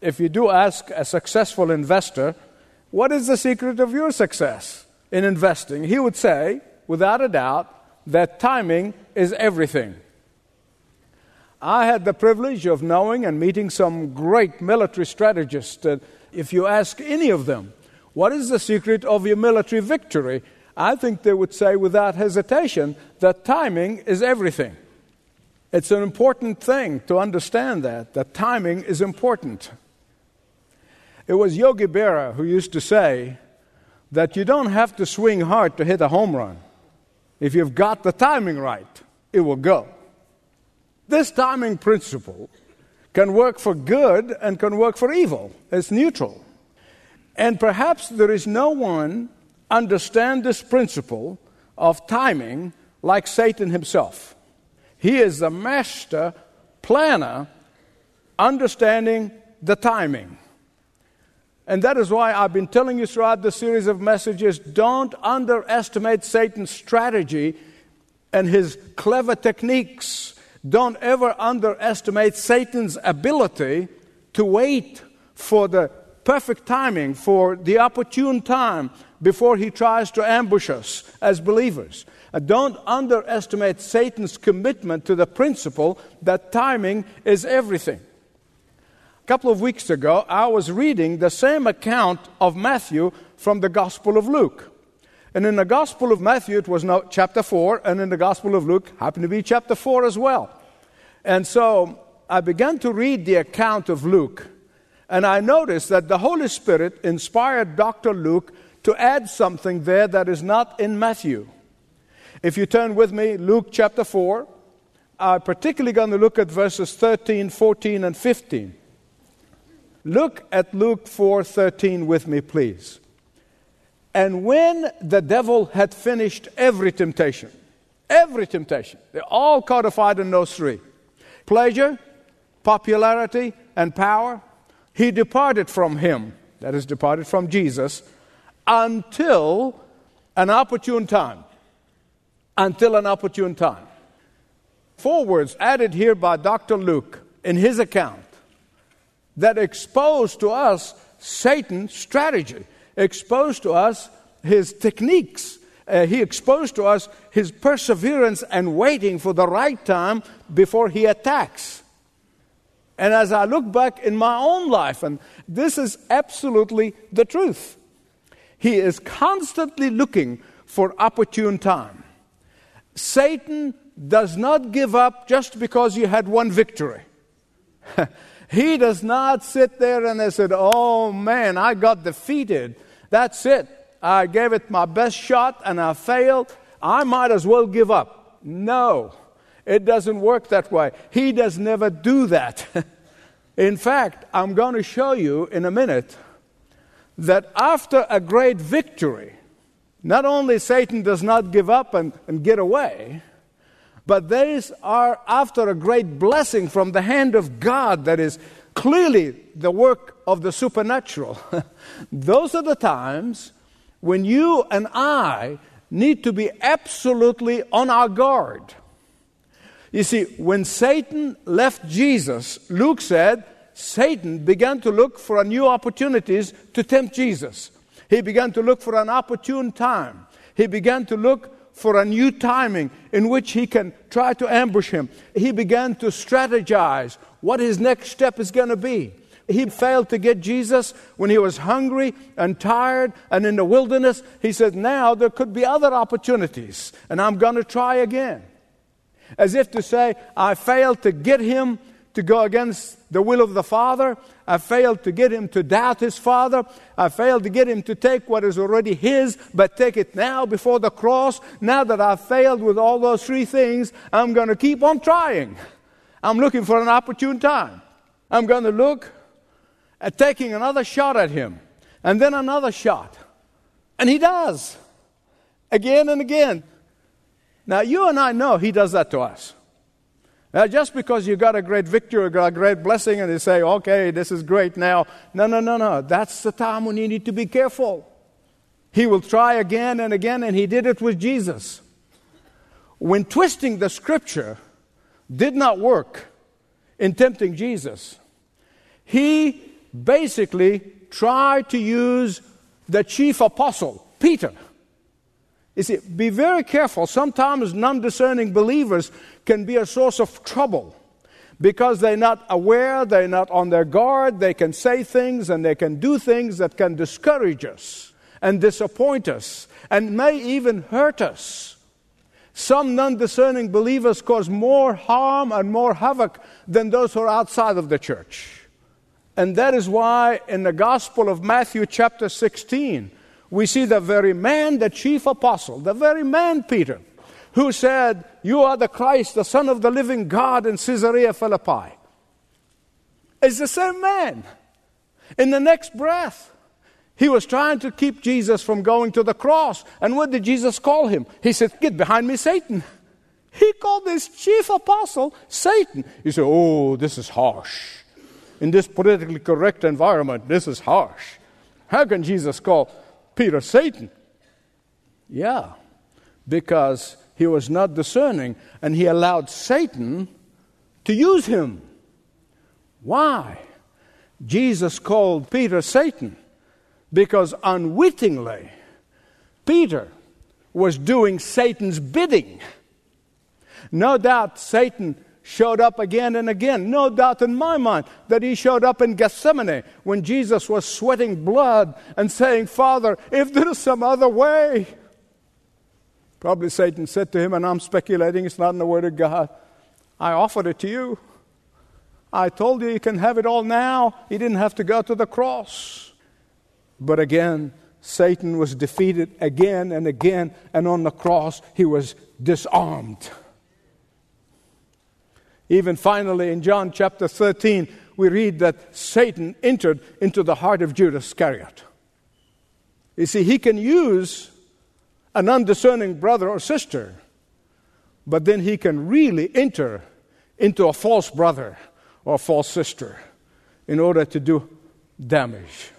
if you do ask a successful investor, what is the secret of your success in investing? He would say, without a doubt, that timing is everything. I had the privilege of knowing and meeting some great military strategists. That if you ask any of them, what is the secret of your military victory? I think they would say without hesitation that timing is everything. It's an important thing to understand that, that timing is important. It was Yogi Berra who used to say that you don't have to swing hard to hit a home run. If you've got the timing right, it will go. This timing principle can work for good and can work for evil. It's neutral. And perhaps there is no one understand this principle of timing like Satan himself. He is the master planner understanding the timing. And that is why I've been telling you throughout the series of messages don't underestimate Satan's strategy and his clever techniques. Don't ever underestimate Satan's ability to wait for the perfect timing, for the opportune time before he tries to ambush us as believers. Don't underestimate Satan's commitment to the principle that timing is everything couple of weeks ago, I was reading the same account of Matthew from the Gospel of Luke. And in the Gospel of Matthew, it was now chapter 4, and in the Gospel of Luke, happened to be chapter 4 as well. And so I began to read the account of Luke, and I noticed that the Holy Spirit inspired Dr. Luke to add something there that is not in Matthew. If you turn with me, Luke chapter 4, I'm particularly going to look at verses 13, 14, and 15. Look at Luke 4:13 with me, please. And when the devil had finished every temptation, every temptation, they're all codified in those three pleasure, popularity, and power, he departed from him, that is, departed from Jesus, until an opportune time. Until an opportune time. Four words added here by Dr. Luke in his account that exposed to us Satan's strategy, exposed to us his techniques. Uh, he exposed to us his perseverance and waiting for the right time before he attacks. And as I look back in my own life, and this is absolutely the truth, he is constantly looking for opportune time. Satan does not give up just because you had one victory. He does not sit there and they said, Oh man, I got defeated. That's it. I gave it my best shot and I failed. I might as well give up. No, it doesn't work that way. He does never do that. in fact, I'm going to show you in a minute that after a great victory, not only Satan does not give up and, and get away, but these are after a great blessing from the hand of God that is clearly the work of the supernatural. Those are the times when you and I need to be absolutely on our guard. You see, when Satan left Jesus, Luke said, Satan began to look for new opportunities to tempt Jesus. He began to look for an opportune time. He began to look for a new timing in which he can try to ambush him. He began to strategize what his next step is going to be. He failed to get Jesus when he was hungry and tired and in the wilderness. He said, Now there could be other opportunities, and I'm going to try again. As if to say, I failed to get him to go against the will of the Father. I failed to get him to doubt his Father. I failed to get him to take what is already his, but take it now before the cross. Now that I've failed with all those three things, I'm going to keep on trying. I'm looking for an opportune time. I'm going to look at taking another shot at him, and then another shot. And he does. Again and again. Now, you and I know he does that to us. Now, just because you got a great victory a great blessing and you say, okay, this is great now. No, no, no, no. That's the time when you need to be careful. He will try again and again, and he did it with Jesus. When twisting the scripture did not work in tempting Jesus, he basically tried to use the chief apostle, Peter. You see, be very careful. Sometimes non discerning believers can be a source of trouble because they're not aware, they're not on their guard, they can say things and they can do things that can discourage us and disappoint us and may even hurt us. Some non discerning believers cause more harm and more havoc than those who are outside of the church. And that is why in the Gospel of Matthew, chapter 16, we see the very man, the chief apostle, the very man, Peter, who said, You are the Christ, the Son of the living God in Caesarea Philippi. It's the same man. In the next breath, he was trying to keep Jesus from going to the cross. And what did Jesus call him? He said, Get behind me, Satan. He called this chief apostle Satan. He said, Oh, this is harsh. In this politically correct environment, this is harsh. How can Jesus call Peter Satan? Yeah, because he was not discerning and he allowed Satan to use him. Why? Jesus called Peter Satan because unwittingly, Peter was doing Satan's bidding. No doubt Satan showed up again and again. No doubt in my mind that he showed up in Gethsemane when Jesus was sweating blood and saying, Father, if there is some other way. Probably Satan said to him, and I'm speculating, it's not in the Word of God, I offered it to you. I told you you can have it all now. You didn't have to go to the cross. But again, Satan was defeated again and again, and on the cross, he was disarmed. Even finally, in John chapter 13, we read that Satan entered into the heart of Judas Iscariot. You see, he can use an undiscerning brother or sister, but then he can really enter into a false brother or a false sister in order to do damage.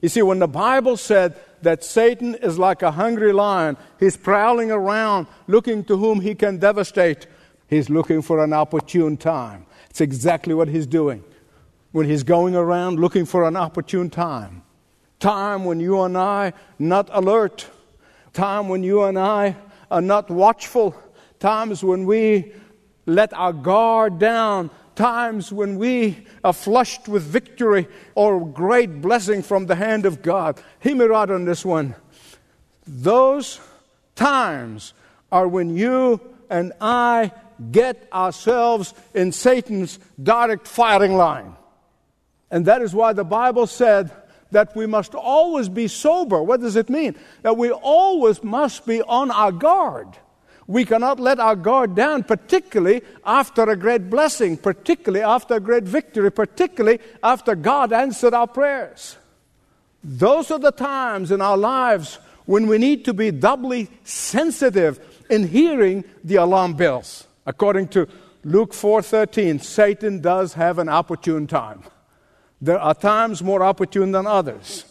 You see, when the Bible said that Satan is like a hungry lion, he's prowling around looking to whom he can devastate, he's looking for an opportune time. It's exactly what he's doing. When he's going around looking for an opportune time, time when you and I not alert, time when you and I are not watchful, times when we let our guard down, times when we are flushed with victory or great blessing from the hand of God. Hear me on this one. Those times are when you and I get ourselves in Satan's direct firing line. And that is why the Bible said that we must always be sober. What does it mean? That we always must be on our guard. We cannot let our guard down, particularly after a great blessing, particularly after a great victory, particularly after God answered our prayers. Those are the times in our lives when we need to be doubly sensitive in hearing the alarm bells. According to Luke 4:13, Satan does have an opportune time. There are times more opportune than others.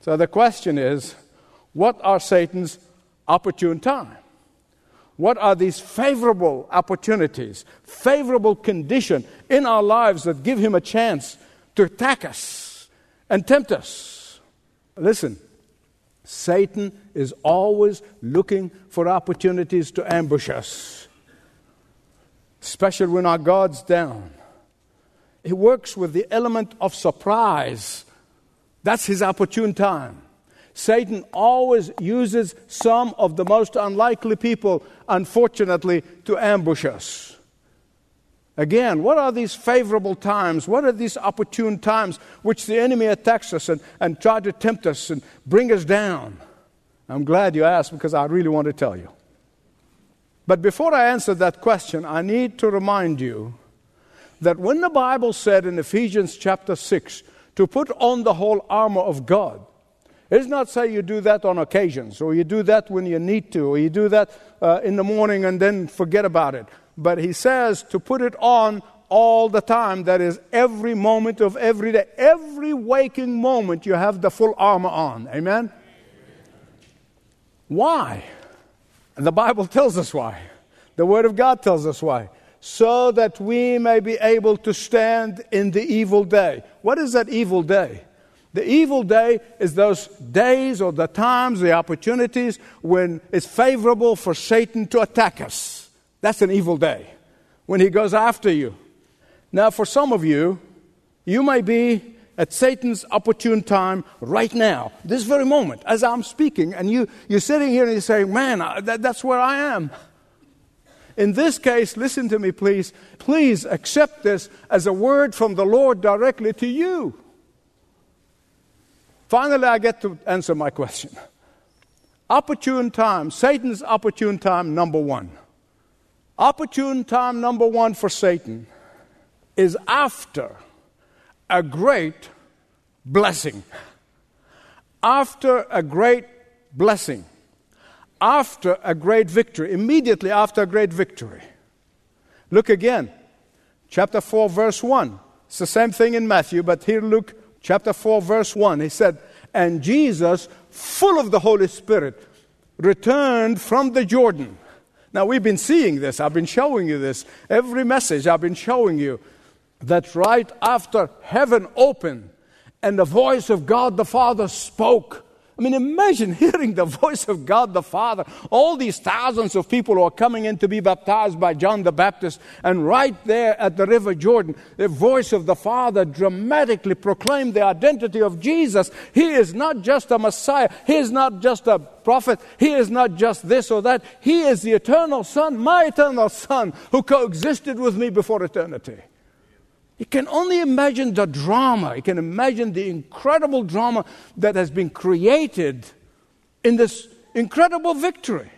So the question is, what are Satan's opportune time? What are these favorable opportunities, favorable condition in our lives that give him a chance to attack us and tempt us? Listen, Satan is always looking for opportunities to ambush us, especially when our guard's down. He works with the element of surprise. That's his opportune time. Satan always uses some of the most unlikely people, unfortunately, to ambush us. Again, what are these favorable times? What are these opportune times which the enemy attacks us and, and try to tempt us and bring us down? I'm glad you asked because I really want to tell you. But before I answer that question, I need to remind you that when the Bible said in Ephesians chapter 6 to put on the whole armor of God, it does not say you do that on occasions, or you do that when you need to, or you do that uh, in the morning and then forget about it. But he says to put it on all the time. That is, every moment of every day. Every waking moment, you have the full armor on. Amen? Why? And the Bible tells us why. The Word of God tells us why. so that we may be able to stand in the evil day. What is that evil day? The evil day is those days or the times, the opportunities when it's favorable for Satan to attack us. That's an evil day, when he goes after you. Now, for some of you, you may be at Satan's opportune time right now, this very moment, as I'm speaking, and you, you're sitting here and you're saying, Man, that, that's where I am. In this case, listen to me, please. Please accept this as a word from the Lord directly to you. Finally, I get to answer my question. Opportune time, Satan's opportune time, number one. Opportune time, number one for Satan is after a great blessing. After a great blessing after a great victory, immediately after a great victory. Look again, chapter 4, verse 1. It's the same thing in Matthew, but here, Luke chapter 4, verse 1. He said, And Jesus, full of the Holy Spirit, returned from the Jordan. Now, we've been seeing this. I've been showing you this. Every message I've been showing you that right after heaven opened and the voice of God the Father spoke, I mean, imagine hearing the voice of God the Father. All these thousands of people who are coming in to be baptized by John the Baptist, and right there at the River Jordan, the voice of the Father dramatically proclaimed the identity of Jesus. He is not just a Messiah, He is not just a prophet, He is not just this or that. He is the eternal Son, my eternal Son, who coexisted with me before eternity. You can only imagine the drama. You can imagine the incredible drama that has been created in this incredible victory.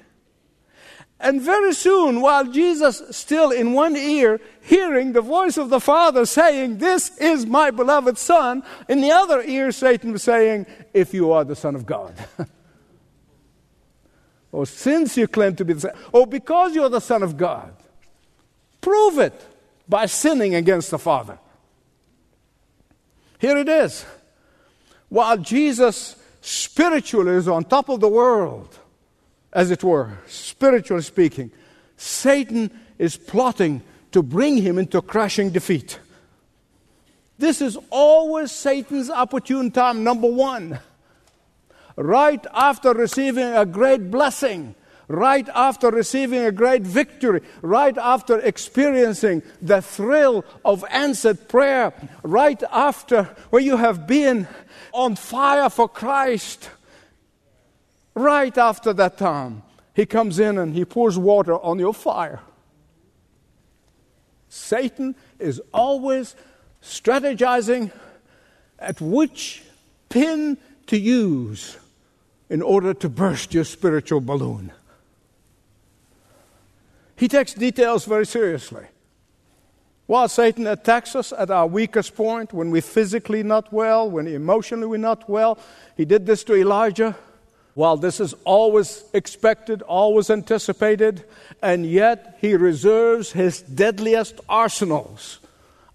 And very soon, while Jesus still in one ear hearing the voice of the Father saying, This is my beloved Son, in the other ear, Satan was saying, If you are the Son of God. or since you claim to be the Son, or because you're the Son of God, prove it by sinning against the Father. Here it is. While Jesus spiritually is on top of the world, as it were, spiritually speaking, Satan is plotting to bring him into crushing defeat. This is always Satan's opportune time, number one. Right after receiving a great blessing, right after receiving a great victory, right after experiencing the thrill of answered prayer, right after where you have been on fire for Christ, right after that time, he comes in and he pours water on your fire. Satan is always strategizing at which pin to use in order to burst your spiritual balloon. He takes details very seriously. While Satan attacks us at our weakest point, when we're physically not well, when emotionally we're not well, he did this to Elijah. While this is always expected, always anticipated, and yet he reserves his deadliest arsenals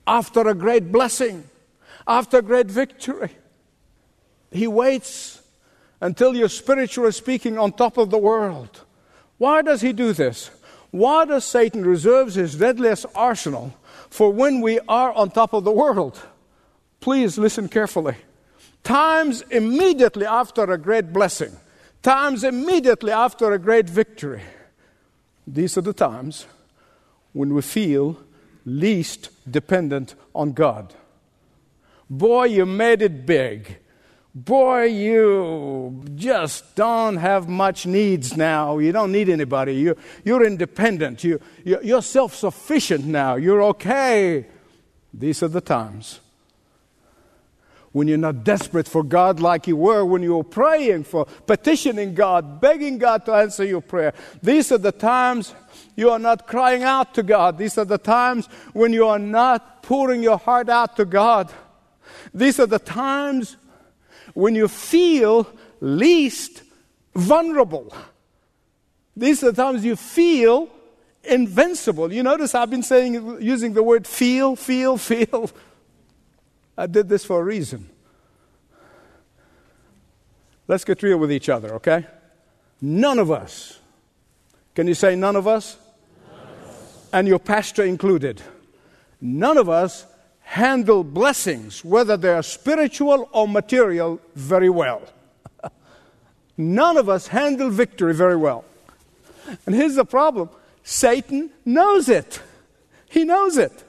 after a great blessing, after a great victory. He waits until you're spiritually speaking on top of the world. Why does he do this? Why does Satan reserve his deadliest arsenal for when we are on top of the world? Please listen carefully. Times immediately after a great blessing, times immediately after a great victory, these are the times when we feel least dependent on God. Boy, you made it big boy, you just don't have much needs now. You don't need anybody. You, you're independent. You, you're self sufficient now. You're okay. These are the times when you're not desperate for God like you were when you were praying for, petitioning God, begging God to answer your prayer. These are the times you are not crying out to God. These are the times when you are not pouring your heart out to God. These are the times when you feel least vulnerable. These are the times you feel invincible. You notice I've been saying, using the word feel, feel, feel. I did this for a reason. Let's get real with each other, okay? None of us. Can you say none of us? None of us. and your pastor included, none of us handle blessings, whether they are spiritual or material, very well. none of us handle victory very well. And here's the problem Satan knows it. He knows it.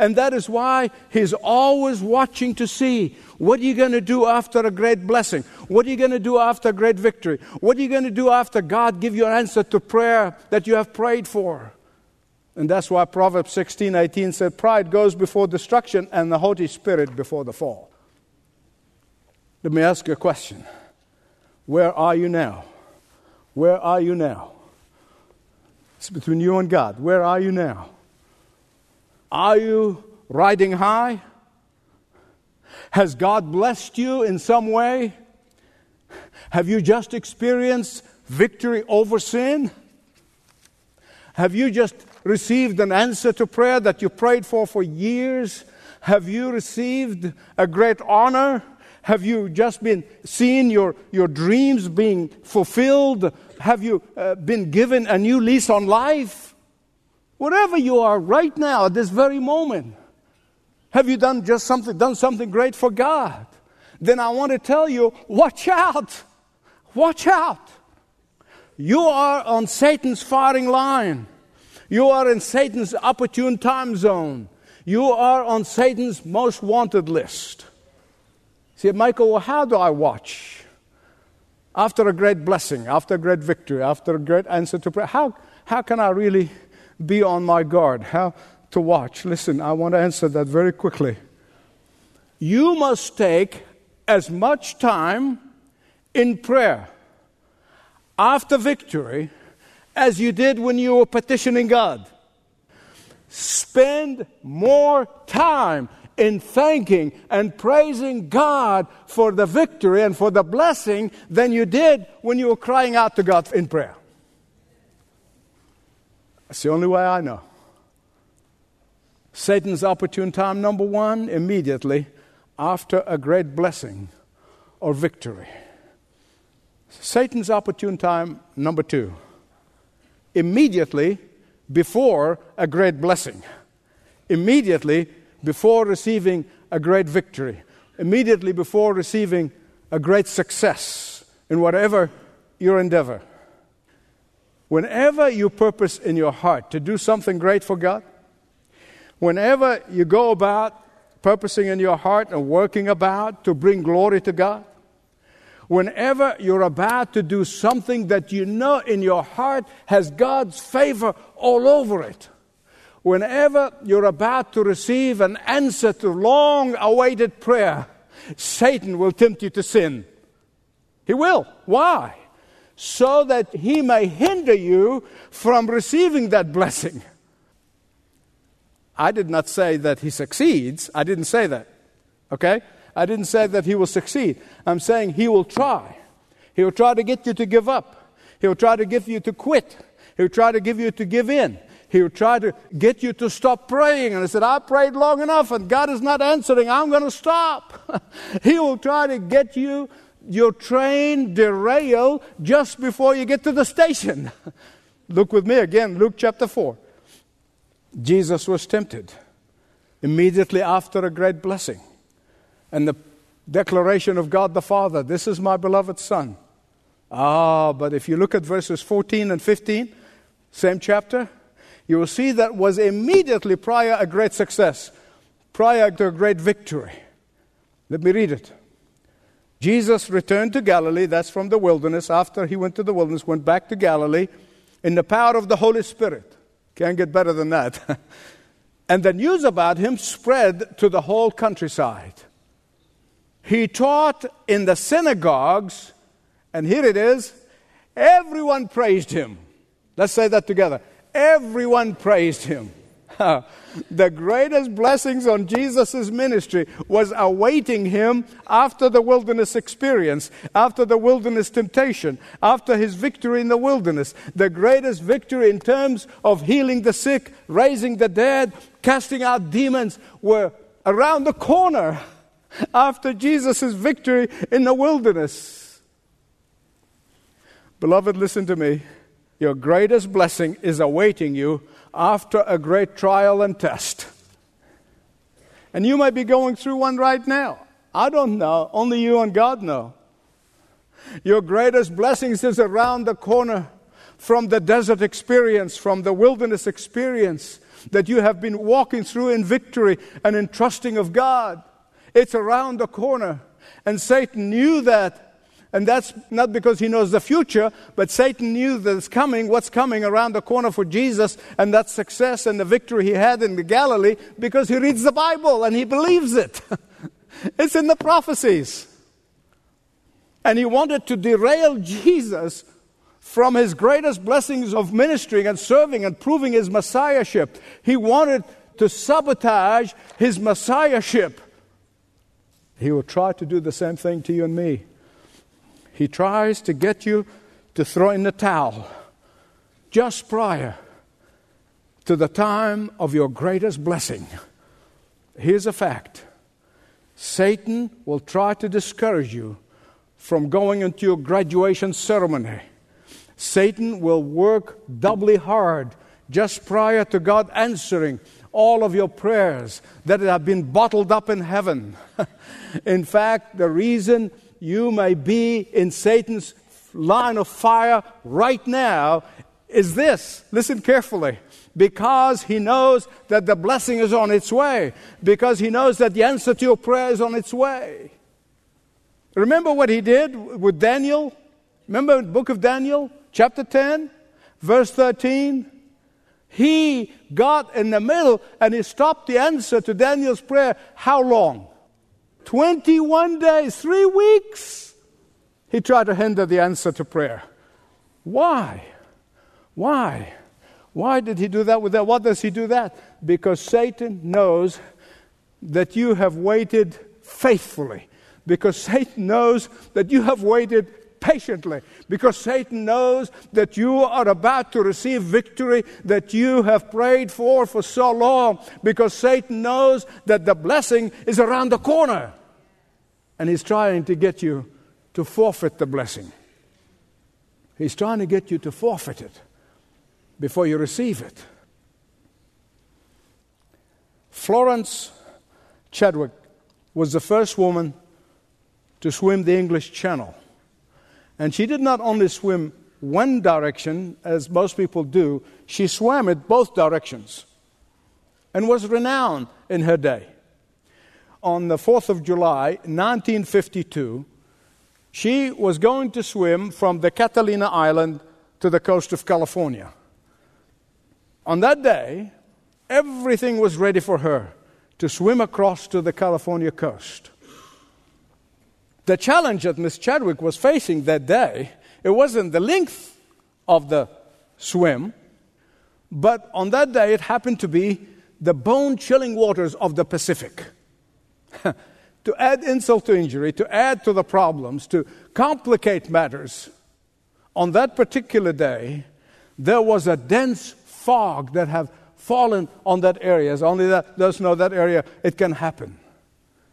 And that is why he's always watching to see what are you going to do after a great blessing? What are you going to do after a great victory? What are you going to do after God give you an answer to prayer that you have prayed for? And that's why Proverbs 16, 18 said, Pride goes before destruction and the haughty spirit before the fall. Let me ask you a question. Where are you now? Where are you now? It's between you and God. Where are you now? Are you riding high? Has God blessed you in some way? Have you just experienced victory over sin? Have you just received an answer to prayer that you prayed for for years? Have you received a great honor? Have you just been seeing your, your dreams being fulfilled? Have you uh, been given a new lease on life? Wherever you are right now at this very moment, have you done just something, done something great for God? Then I want to tell you, watch out. Watch out. You are on Satan's firing line. You are in Satan's opportune time zone. You are on Satan's most wanted list. See, Michael, well, how do I watch? After a great blessing, after a great victory, after a great answer to prayer, how, how can I really be on my guard, how to watch. Listen, I want to answer that very quickly. You must take as much time in prayer after victory as you did when you were petitioning God. Spend more time in thanking and praising God for the victory and for the blessing than you did when you were crying out to God in prayer. That's the only way I know. Satan's opportune time, number one, immediately after a great blessing or victory. Satan's opportune time, number two, immediately before a great blessing, immediately before receiving a great victory, immediately before receiving a great success in whatever your endeavor. Whenever you purpose in your heart to do something great for God, whenever you go about purposing in your heart and working about to bring glory to God, whenever you're about to do something that you know in your heart has God's favor all over it, whenever you're about to receive an answer to long awaited prayer, Satan will tempt you to sin. He will. Why? so that he may hinder you from receiving that blessing. I did not say that he succeeds. I didn't say that. Okay? I didn't say that he will succeed. I'm saying he will try. He will try to get you to give up. He will try to get you to quit. He will try to get you to give in. He will try to get you to stop praying. And I said, I prayed long enough and God is not answering. I'm going to stop. he will try to get you your train derail just before you get to the station. Look with me again, Luke chapter 4. Jesus was tempted immediately after a great blessing. And the declaration of God the Father, This is my beloved Son. Ah, but if you look at verses 14 and 15, same chapter, you will see that was immediately prior a great success, prior to a great victory. Let me read it. Jesus returned to Galilee, that's from the wilderness. After he went to the wilderness, went back to Galilee in the power of the Holy Spirit. Can't get better than that. and the news about him spread to the whole countryside. He taught in the synagogues, and here it is everyone praised him. Let's say that together. Everyone praised him. the greatest blessings on Jesus' ministry was awaiting him after the wilderness experience, after the wilderness temptation, after his victory in the wilderness. The greatest victory in terms of healing the sick, raising the dead, casting out demons were around the corner after Jesus' victory in the wilderness. Beloved, listen to me. Your greatest blessing is awaiting you after a great trial and test. And you might be going through one right now. I don't know. Only you and God know. Your greatest blessings is around the corner from the desert experience, from the wilderness experience that you have been walking through in victory and in trusting of God. It's around the corner. And Satan knew that. And that's not because he knows the future, but Satan knew that it's coming, what's coming around the corner for Jesus, and that success and the victory he had in the Galilee because he reads the Bible and he believes it. it's in the prophecies. And he wanted to derail Jesus from his greatest blessings of ministering and serving and proving his messiahship. He wanted to sabotage his messiahship. He will try to do the same thing to you and me. He tries to get you to throw in the towel just prior to the time of your greatest blessing. Here's a fact Satan will try to discourage you from going into your graduation ceremony. Satan will work doubly hard just prior to God answering all of your prayers that have been bottled up in heaven. in fact, the reason you may be in Satan's line of fire right now is this listen carefully. Because he knows that the blessing is on its way, because he knows that the answer to your prayer is on its way. Remember what he did with Daniel? Remember the book of Daniel, chapter 10, verse 13? He got in the middle and he stopped the answer to Daniel's prayer. How long? 21 days, three weeks. He tried to hinder the answer to prayer. Why? Why? Why did he do that with that? What does he do that? Because Satan knows that you have waited faithfully. Because Satan knows that you have waited patiently because Satan knows that you are about to receive victory that you have prayed for for so long because Satan knows that the blessing is around the corner and he's trying to get you to forfeit the blessing. He's trying to get you to forfeit it before you receive it. Florence Chadwick was the first woman to swim the English Channel. And she did not only swim one direction, as most people do, she swam it both directions and was renowned in her day. On the 4th of July, 1952, she was going to swim from the Catalina Island to the coast of California. On that day, everything was ready for her to swim across to the California coast. The challenge that Miss Chadwick was facing that day, it wasn't the length of the swim, but on that day it happened to be the bone chilling waters of the Pacific. to add insult to injury, to add to the problems, to complicate matters, on that particular day, there was a dense fog that had fallen on that area. As only that, those know that area, it can happen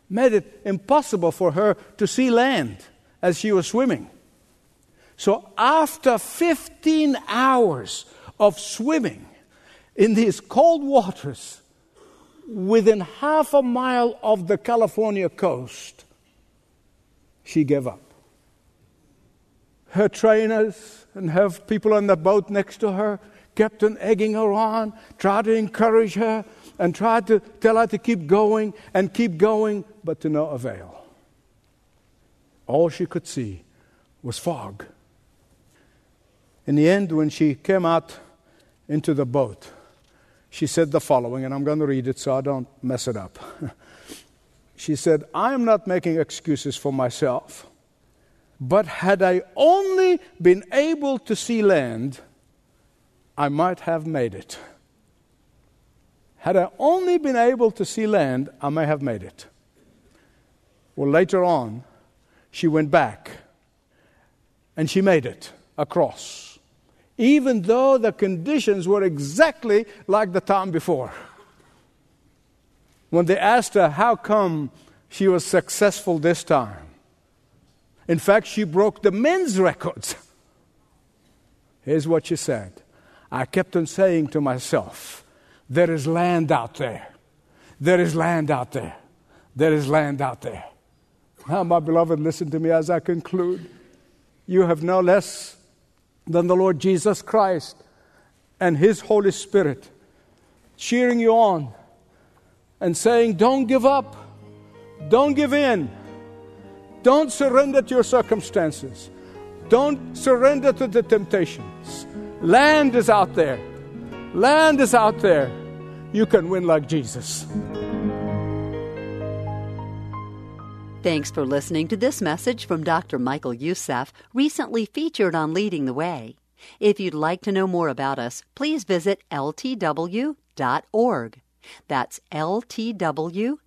made it impossible for her to see land as she was swimming. So, after 15 hours of swimming in these cold waters, within half a mile of the California coast, she gave up. Her trainers and her people on the boat next to her kept on egging her on, tried to encourage her, and tried to tell her to keep going and keep going, but to no avail. All she could see was fog. In the end, when she came out into the boat, she said the following, and I'm going to read it so I don't mess it up. she said, I am not making excuses for myself, but had I only been able to see land, I might have made it. Had I only been able to see land, I may have made it. Well, later on, she went back and she made it across, even though the conditions were exactly like the time before. When they asked her how come she was successful this time, in fact, she broke the men's records. Here's what she said I kept on saying to myself, There is land out there. There is land out there. There is land out there. Now, my beloved, listen to me as I conclude. You have no less than the Lord Jesus Christ and His Holy Spirit cheering you on and saying, Don't give up, don't give in, don't surrender to your circumstances, don't surrender to the temptations. Land is out there, land is out there. You can win like Jesus. Thanks for listening to this message from Dr. Michael Youssef, recently featured on Leading the Way. If you'd like to know more about us, please visit ltw.org. That's ltw.org.